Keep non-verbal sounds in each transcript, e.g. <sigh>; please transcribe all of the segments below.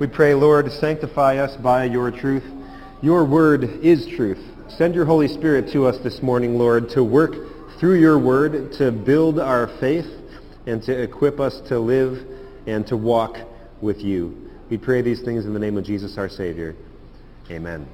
We pray, Lord, sanctify us by your truth. Your word is truth. Send your Holy Spirit to us this morning, Lord, to work through your word to build our faith and to equip us to live and to walk with you. We pray these things in the name of Jesus our Savior. Amen.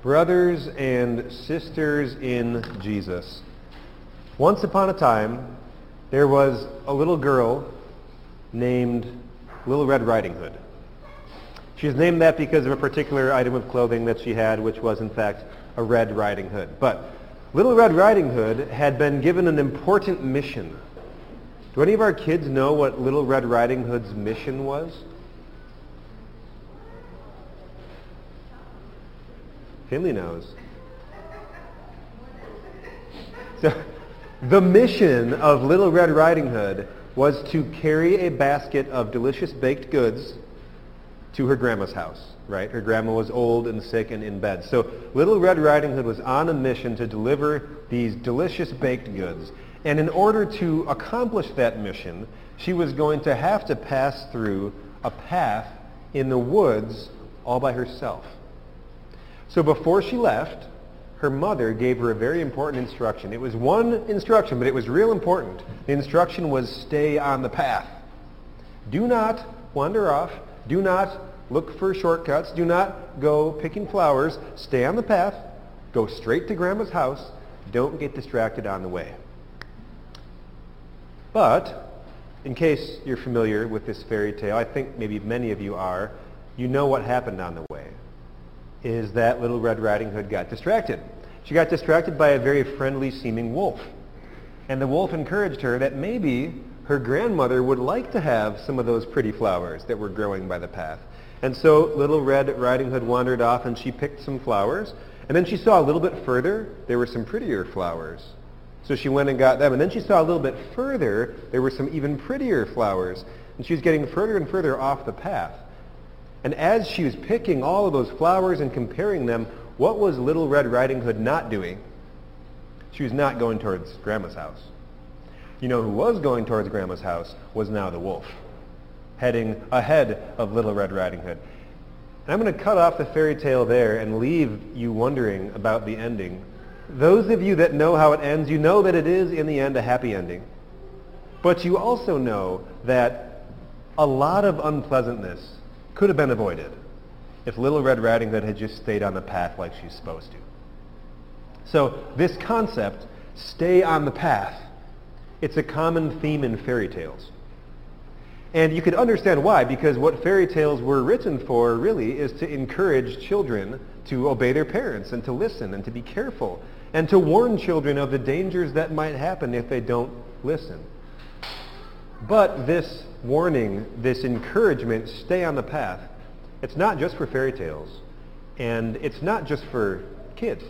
Brothers and sisters in Jesus, once upon a time, there was a little girl named Little Red Riding Hood. She's named that because of a particular item of clothing that she had, which was in fact a Red Riding Hood. But Little Red Riding Hood had been given an important mission. Do any of our kids know what Little Red Riding Hood's mission was? Finley knows. So, <laughs> the mission of Little Red Riding Hood was to carry a basket of delicious baked goods to her grandma's house, right? Her grandma was old and sick and in bed. So Little Red Riding Hood was on a mission to deliver these delicious baked goods. And in order to accomplish that mission, she was going to have to pass through a path in the woods all by herself. So before she left, her mother gave her a very important instruction. It was one instruction, but it was real important. The instruction was stay on the path. Do not wander off. Do not look for shortcuts. Do not go picking flowers. Stay on the path. Go straight to Grandma's house. Don't get distracted on the way. But, in case you're familiar with this fairy tale, I think maybe many of you are, you know what happened on the way is that Little Red Riding Hood got distracted. She got distracted by a very friendly seeming wolf. And the wolf encouraged her that maybe her grandmother would like to have some of those pretty flowers that were growing by the path. And so Little Red Riding Hood wandered off and she picked some flowers. And then she saw a little bit further, there were some prettier flowers. So she went and got them. And then she saw a little bit further, there were some even prettier flowers. And she was getting further and further off the path. And as she was picking all of those flowers and comparing them, what was Little Red Riding Hood not doing? She was not going towards Grandma's house. You know who was going towards Grandma's house was now the wolf, heading ahead of Little Red Riding Hood. And I'm going to cut off the fairy tale there and leave you wondering about the ending. Those of you that know how it ends, you know that it is, in the end, a happy ending. But you also know that a lot of unpleasantness could have been avoided if Little Red Riding Hood had just stayed on the path like she's supposed to. So this concept, stay on the path, it's a common theme in fairy tales. And you could understand why, because what fairy tales were written for really is to encourage children to obey their parents and to listen and to be careful and to warn children of the dangers that might happen if they don't listen. But this warning, this encouragement, stay on the path, it's not just for fairy tales. And it's not just for kids.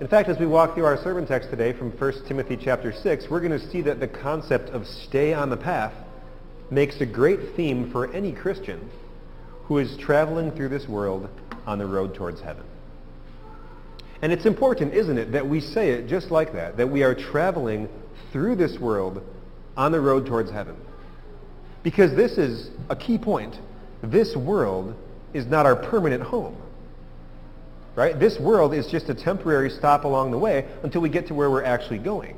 In fact, as we walk through our sermon text today from 1 Timothy chapter 6, we're going to see that the concept of stay on the path makes a great theme for any Christian who is traveling through this world on the road towards heaven. And it's important, isn't it, that we say it just like that, that we are traveling through this world on the road towards heaven. Because this is a key point. This world is not our permanent home. Right? This world is just a temporary stop along the way until we get to where we're actually going.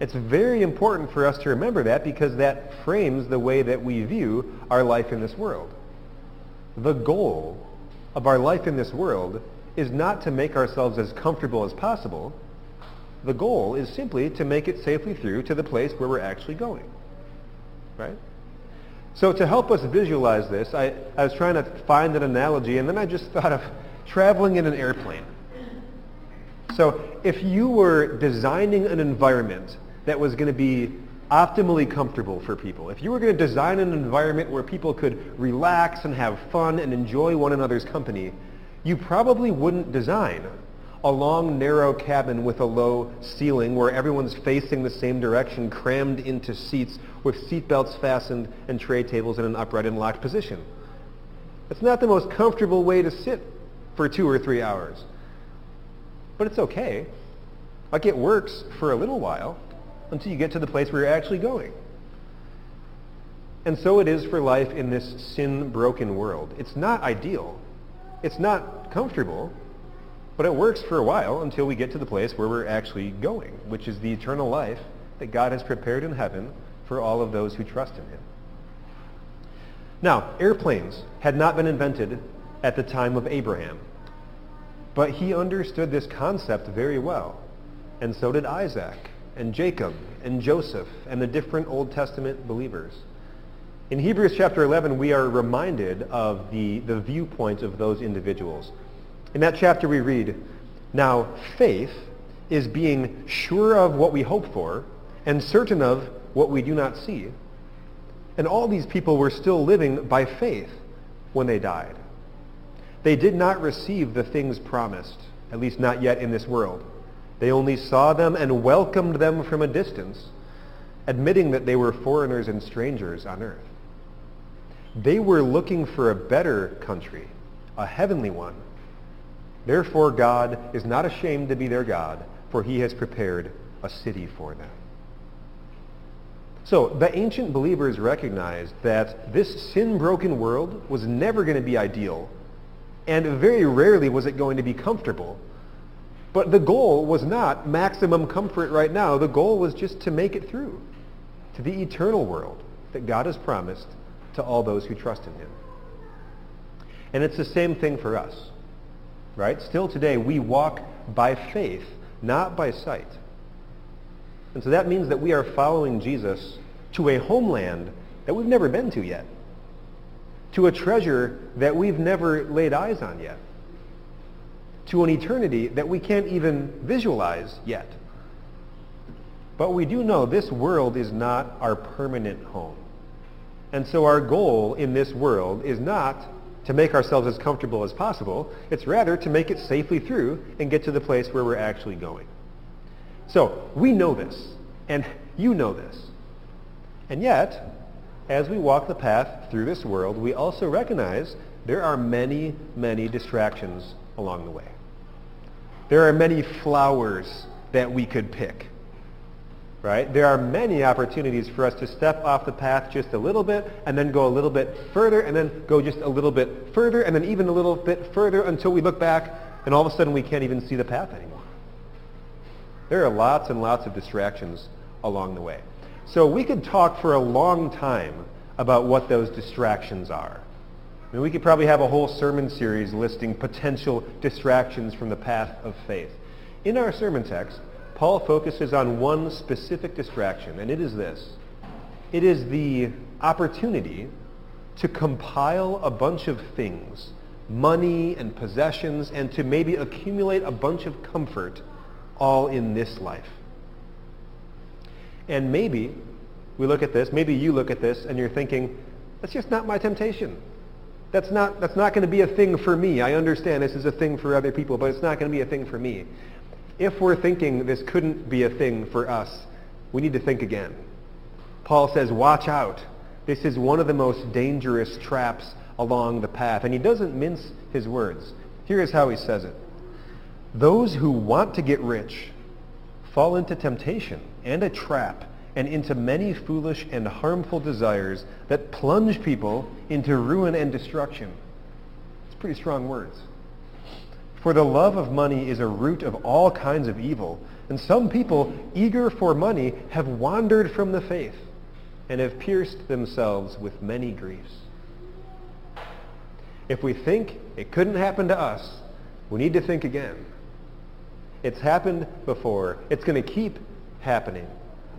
It's very important for us to remember that because that frames the way that we view our life in this world. The goal of our life in this world is not to make ourselves as comfortable as possible. The goal is simply to make it safely through to the place where we're actually going. Right? So to help us visualize this, I, I was trying to find an analogy, and then I just thought of traveling in an airplane. So if you were designing an environment that was going to be optimally comfortable for people, if you were going to design an environment where people could relax and have fun and enjoy one another's company, you probably wouldn't design a long, narrow cabin with a low ceiling where everyone's facing the same direction, crammed into seats with seatbelts fastened and tray tables in an upright and locked position. It's not the most comfortable way to sit for two or three hours. But it's okay. Like it works for a little while until you get to the place where you're actually going. And so it is for life in this sin-broken world. It's not ideal. It's not comfortable, but it works for a while until we get to the place where we're actually going, which is the eternal life that God has prepared in heaven for all of those who trust in him. Now, airplanes had not been invented at the time of Abraham, but he understood this concept very well, and so did Isaac and Jacob and Joseph and the different Old Testament believers. In Hebrews chapter 11, we are reminded of the, the viewpoint of those individuals. In that chapter we read, Now faith is being sure of what we hope for and certain of what we do not see. And all these people were still living by faith when they died. They did not receive the things promised, at least not yet in this world. They only saw them and welcomed them from a distance, admitting that they were foreigners and strangers on earth. They were looking for a better country, a heavenly one. Therefore God is not ashamed to be their God, for he has prepared a city for them. So the ancient believers recognized that this sin-broken world was never going to be ideal, and very rarely was it going to be comfortable. But the goal was not maximum comfort right now. The goal was just to make it through to the eternal world that God has promised to all those who trust in him. And it's the same thing for us, right? Still today, we walk by faith, not by sight. And so that means that we are following Jesus to a homeland that we've never been to yet, to a treasure that we've never laid eyes on yet, to an eternity that we can't even visualize yet. But we do know this world is not our permanent home. And so our goal in this world is not to make ourselves as comfortable as possible. It's rather to make it safely through and get to the place where we're actually going. So we know this, and you know this. And yet, as we walk the path through this world, we also recognize there are many, many distractions along the way. There are many flowers that we could pick. Right? There are many opportunities for us to step off the path just a little bit and then go a little bit further and then go just a little bit further and then even a little bit further until we look back and all of a sudden we can't even see the path anymore. There are lots and lots of distractions along the way. So we could talk for a long time about what those distractions are. I mean, we could probably have a whole sermon series listing potential distractions from the path of faith. In our sermon text, Paul focuses on one specific distraction, and it is this. It is the opportunity to compile a bunch of things, money and possessions, and to maybe accumulate a bunch of comfort all in this life. And maybe we look at this, maybe you look at this and you're thinking, that's just not my temptation. That's not, that's not going to be a thing for me. I understand this is a thing for other people, but it's not going to be a thing for me. If we're thinking this couldn't be a thing for us, we need to think again. Paul says, watch out. This is one of the most dangerous traps along the path. And he doesn't mince his words. Here is how he says it. Those who want to get rich fall into temptation and a trap and into many foolish and harmful desires that plunge people into ruin and destruction. It's pretty strong words. For the love of money is a root of all kinds of evil, and some people, eager for money, have wandered from the faith and have pierced themselves with many griefs. If we think it couldn't happen to us, we need to think again. It's happened before. It's going to keep happening.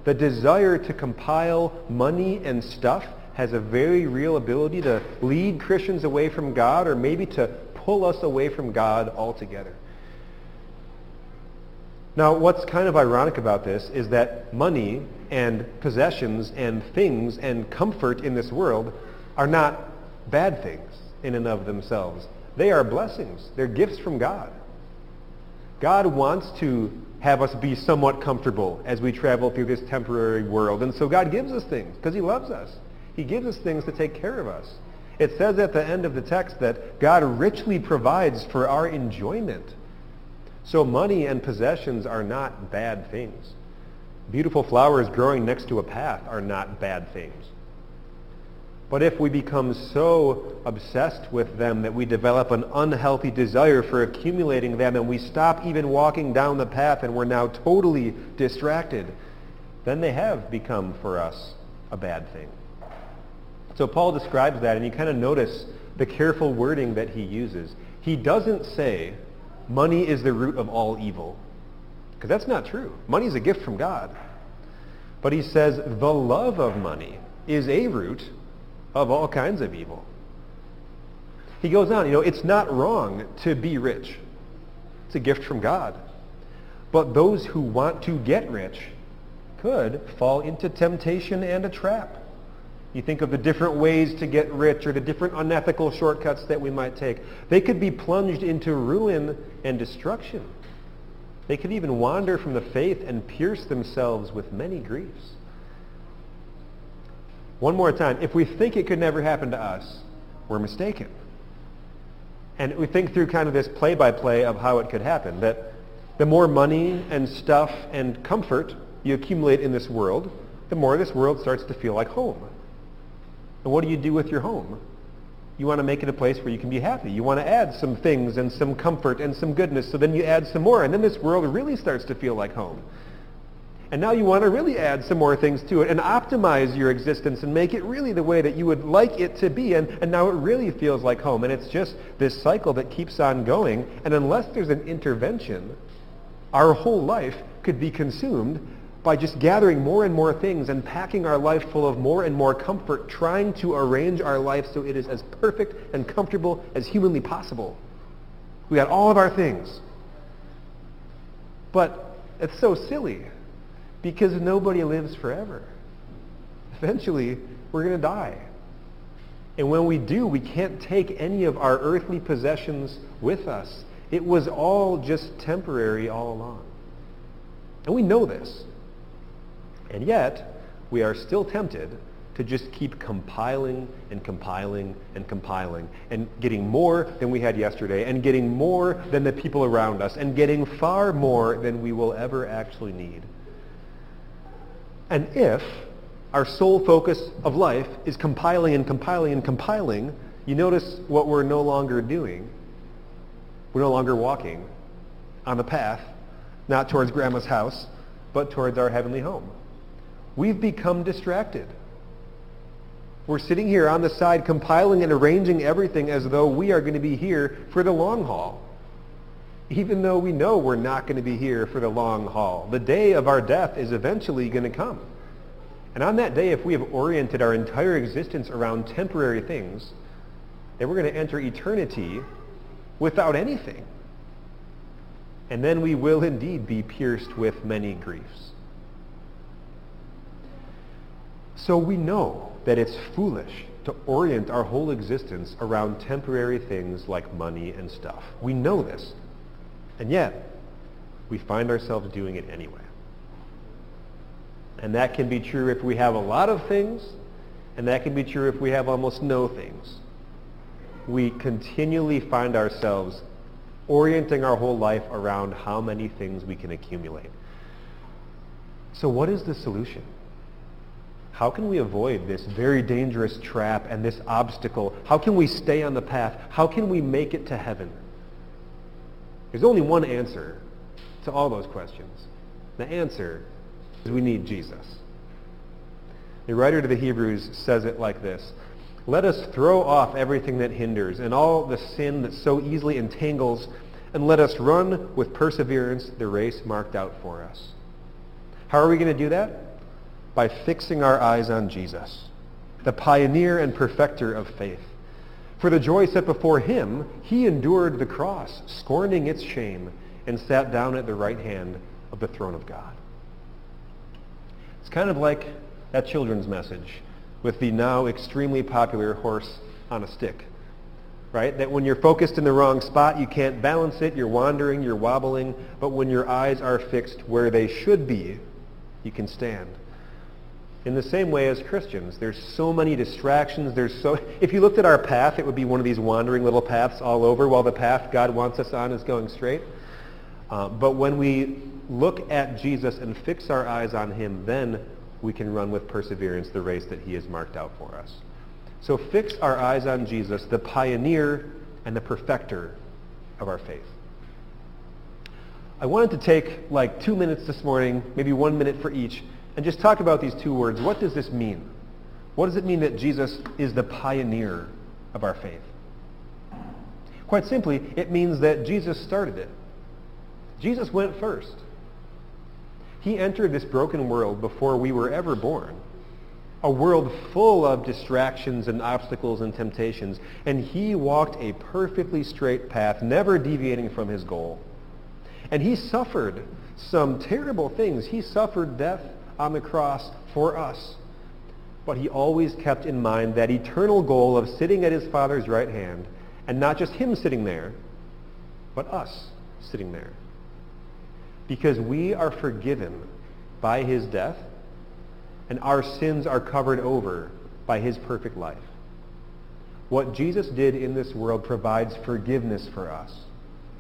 The desire to compile money and stuff has a very real ability to lead Christians away from God or maybe to pull us away from God altogether. Now, what's kind of ironic about this is that money and possessions and things and comfort in this world are not bad things in and of themselves. They are blessings. They're gifts from God. God wants to have us be somewhat comfortable as we travel through this temporary world. And so God gives us things because he loves us. He gives us things to take care of us. It says at the end of the text that God richly provides for our enjoyment. So money and possessions are not bad things. Beautiful flowers growing next to a path are not bad things. But if we become so obsessed with them that we develop an unhealthy desire for accumulating them and we stop even walking down the path and we're now totally distracted, then they have become for us a bad thing. So Paul describes that and you kind of notice the careful wording that he uses. He doesn't say money is the root of all evil. Because that's not true. Money is a gift from God. But he says the love of money is a root of all kinds of evil. He goes on, you know, it's not wrong to be rich. It's a gift from God. But those who want to get rich could fall into temptation and a trap. You think of the different ways to get rich or the different unethical shortcuts that we might take. They could be plunged into ruin and destruction. They could even wander from the faith and pierce themselves with many griefs. One more time. If we think it could never happen to us, we're mistaken. And we think through kind of this play-by-play of how it could happen, that the more money and stuff and comfort you accumulate in this world, the more this world starts to feel like home. And what do you do with your home? You want to make it a place where you can be happy. You want to add some things and some comfort and some goodness, so then you add some more, and then this world really starts to feel like home. And now you want to really add some more things to it and optimize your existence and make it really the way that you would like it to be. And, and now it really feels like home. And it's just this cycle that keeps on going. And unless there's an intervention, our whole life could be consumed by just gathering more and more things and packing our life full of more and more comfort, trying to arrange our life so it is as perfect and comfortable as humanly possible. We got all of our things. But it's so silly because nobody lives forever. Eventually, we're going to die. And when we do, we can't take any of our earthly possessions with us. It was all just temporary all along. And we know this. And yet, we are still tempted to just keep compiling and compiling and compiling and getting more than we had yesterday and getting more than the people around us and getting far more than we will ever actually need. And if our sole focus of life is compiling and compiling and compiling, you notice what we're no longer doing. We're no longer walking on the path, not towards grandma's house, but towards our heavenly home. We've become distracted. We're sitting here on the side compiling and arranging everything as though we are going to be here for the long haul even though we know we're not going to be here for the long haul. The day of our death is eventually going to come. And on that day, if we have oriented our entire existence around temporary things, then we're going to enter eternity without anything. And then we will indeed be pierced with many griefs. So we know that it's foolish to orient our whole existence around temporary things like money and stuff. We know this. And yet, we find ourselves doing it anyway. And that can be true if we have a lot of things, and that can be true if we have almost no things. We continually find ourselves orienting our whole life around how many things we can accumulate. So what is the solution? How can we avoid this very dangerous trap and this obstacle? How can we stay on the path? How can we make it to heaven? There's only one answer to all those questions. The answer is we need Jesus. The writer to the Hebrews says it like this. Let us throw off everything that hinders and all the sin that so easily entangles, and let us run with perseverance the race marked out for us. How are we going to do that? By fixing our eyes on Jesus, the pioneer and perfecter of faith. For the joy set before him, he endured the cross, scorning its shame, and sat down at the right hand of the throne of God. It's kind of like that children's message with the now extremely popular horse on a stick. Right? That when you're focused in the wrong spot, you can't balance it, you're wandering, you're wobbling, but when your eyes are fixed where they should be, you can stand. In the same way as Christians, there's so many distractions. There's so if you looked at our path, it would be one of these wandering little paths all over, while the path God wants us on is going straight. Uh, but when we look at Jesus and fix our eyes on him, then we can run with perseverance the race that he has marked out for us. So fix our eyes on Jesus, the pioneer and the perfecter of our faith. I wanted to take like two minutes this morning, maybe one minute for each, and just talk about these two words. What does this mean? What does it mean that Jesus is the pioneer of our faith? Quite simply, it means that Jesus started it. Jesus went first. He entered this broken world before we were ever born. A world full of distractions and obstacles and temptations. And he walked a perfectly straight path, never deviating from his goal. And he suffered some terrible things. He suffered death on the cross for us. But he always kept in mind that eternal goal of sitting at his Father's right hand, and not just him sitting there, but us sitting there. Because we are forgiven by his death, and our sins are covered over by his perfect life. What Jesus did in this world provides forgiveness for us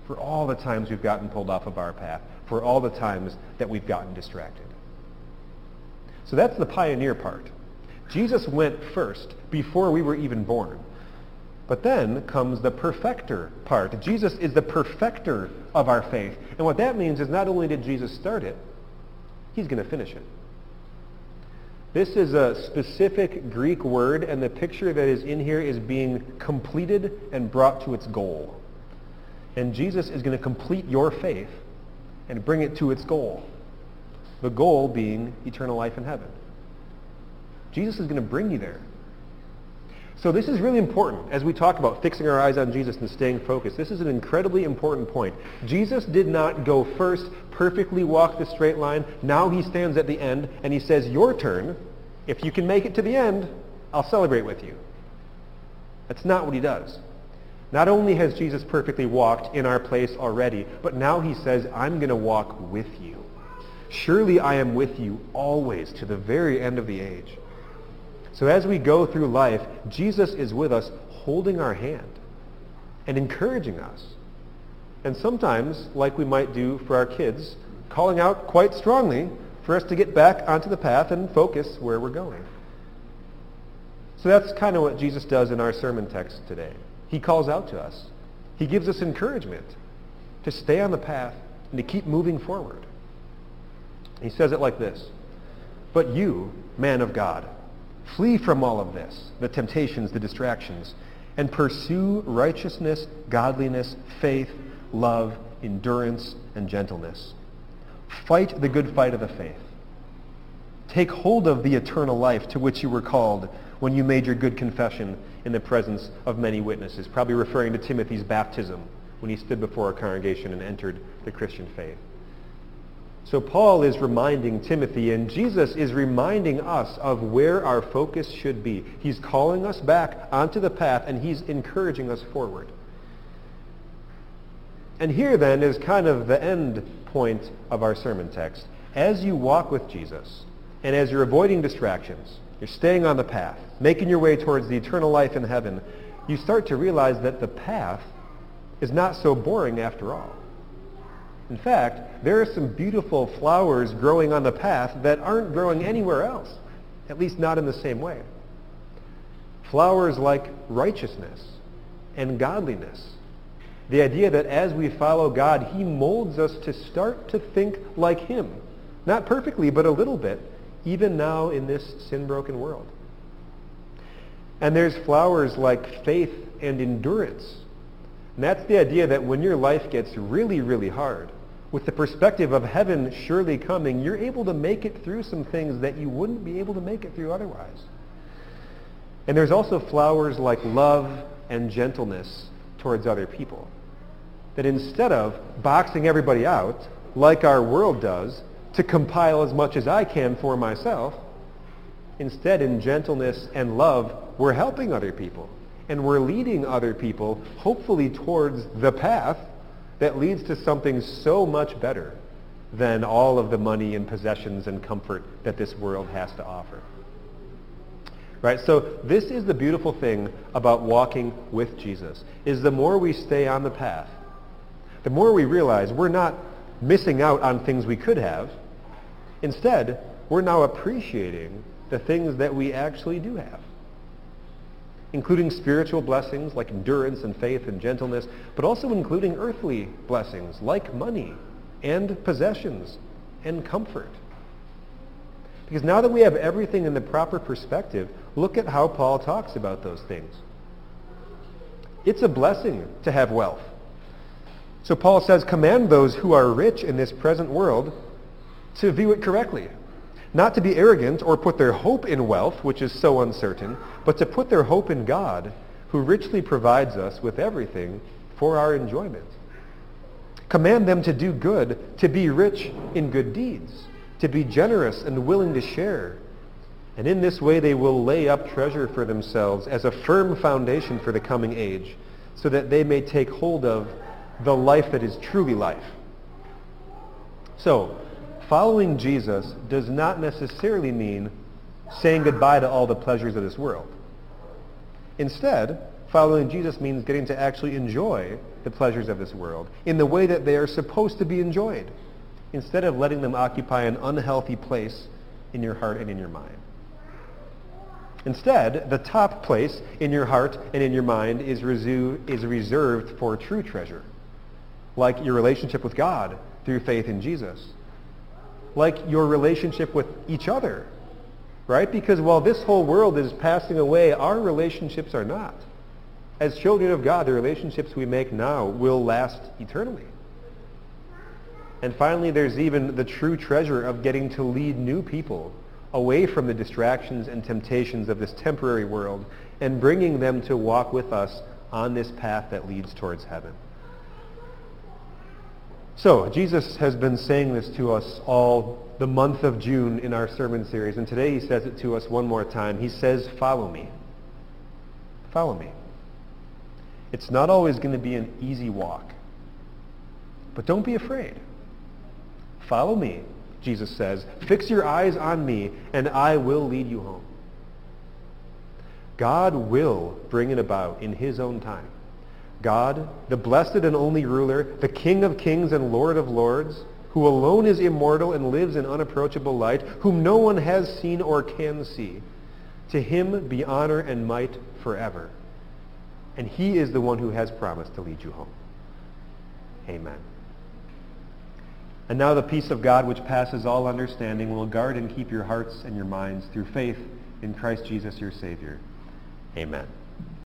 for all the times we've gotten pulled off of our path, for all the times that we've gotten distracted. So that's the pioneer part. Jesus went first before we were even born. But then comes the perfecter part. Jesus is the perfecter of our faith. And what that means is not only did Jesus start it, he's going to finish it. This is a specific Greek word, and the picture that is in here is being completed and brought to its goal. And Jesus is going to complete your faith and bring it to its goal. The goal being eternal life in heaven. Jesus is going to bring you there. So this is really important as we talk about fixing our eyes on Jesus and staying focused. This is an incredibly important point. Jesus did not go first, perfectly walk the straight line. Now he stands at the end and he says, your turn. If you can make it to the end, I'll celebrate with you. That's not what he does. Not only has Jesus perfectly walked in our place already, but now he says, I'm going to walk with you. Surely I am with you always to the very end of the age. So as we go through life, Jesus is with us holding our hand and encouraging us. And sometimes, like we might do for our kids, calling out quite strongly for us to get back onto the path and focus where we're going. So that's kind of what Jesus does in our sermon text today. He calls out to us. He gives us encouragement to stay on the path and to keep moving forward. He says it like this, But you, man of God, Flee from all of this, the temptations, the distractions, and pursue righteousness, godliness, faith, love, endurance, and gentleness. Fight the good fight of the faith. Take hold of the eternal life to which you were called when you made your good confession in the presence of many witnesses, probably referring to Timothy's baptism when he stood before a congregation and entered the Christian faith. So Paul is reminding Timothy, and Jesus is reminding us of where our focus should be. He's calling us back onto the path, and he's encouraging us forward. And here then is kind of the end point of our sermon text. As you walk with Jesus, and as you're avoiding distractions, you're staying on the path, making your way towards the eternal life in heaven, you start to realize that the path is not so boring after all. In fact, there are some beautiful flowers growing on the path that aren't growing anywhere else, at least not in the same way. Flowers like righteousness and godliness. The idea that as we follow God, he molds us to start to think like him. Not perfectly, but a little bit, even now in this sin-broken world. And there's flowers like faith and endurance. And that's the idea that when your life gets really, really hard, with the perspective of heaven surely coming, you're able to make it through some things that you wouldn't be able to make it through otherwise. And there's also flowers like love and gentleness towards other people. That instead of boxing everybody out, like our world does, to compile as much as I can for myself, instead in gentleness and love, we're helping other people. And we're leading other people, hopefully towards the path that leads to something so much better than all of the money and possessions and comfort that this world has to offer. Right? So this is the beautiful thing about walking with Jesus, is the more we stay on the path, the more we realize we're not missing out on things we could have. Instead, we're now appreciating the things that we actually do have. Including spiritual blessings like endurance and faith and gentleness, but also including earthly blessings like money and possessions and comfort. Because now that we have everything in the proper perspective, look at how Paul talks about those things. It's a blessing to have wealth. So Paul says, command those who are rich in this present world to view it correctly. Not to be arrogant or put their hope in wealth, which is so uncertain, but to put their hope in God, who richly provides us with everything for our enjoyment. Command them to do good, to be rich in good deeds, to be generous and willing to share. And in this way they will lay up treasure for themselves as a firm foundation for the coming age, so that they may take hold of the life that is truly life. So, following Jesus does not necessarily mean saying goodbye to all the pleasures of this world. Instead, following Jesus means getting to actually enjoy the pleasures of this world in the way that they are supposed to be enjoyed, instead of letting them occupy an unhealthy place in your heart and in your mind. Instead, the top place in your heart and in your mind is, resu- is reserved for true treasure, like your relationship with God through faith in Jesus, like your relationship with each other, right? Because while this whole world is passing away, our relationships are not. As children of God, the relationships we make now will last eternally. And finally, there's even the true treasure of getting to lead new people away from the distractions and temptations of this temporary world and bringing them to walk with us on this path that leads towards heaven. So, Jesus has been saying this to us all the month of June in our sermon series, and today he says it to us one more time. He says, follow me. Follow me. It's not always going to be an easy walk. But don't be afraid. Follow me, Jesus says. Fix your eyes on me, and I will lead you home. God will bring it about in his own time. God, the blessed and only ruler, the King of kings and Lord of lords, who alone is immortal and lives in unapproachable light, whom no one has seen or can see. To him be honor and might forever. And he is the one who has promised to lead you home. Amen. And now the peace of God, which passes all understanding, will guard and keep your hearts and your minds through faith in Christ Jesus your Savior. Amen.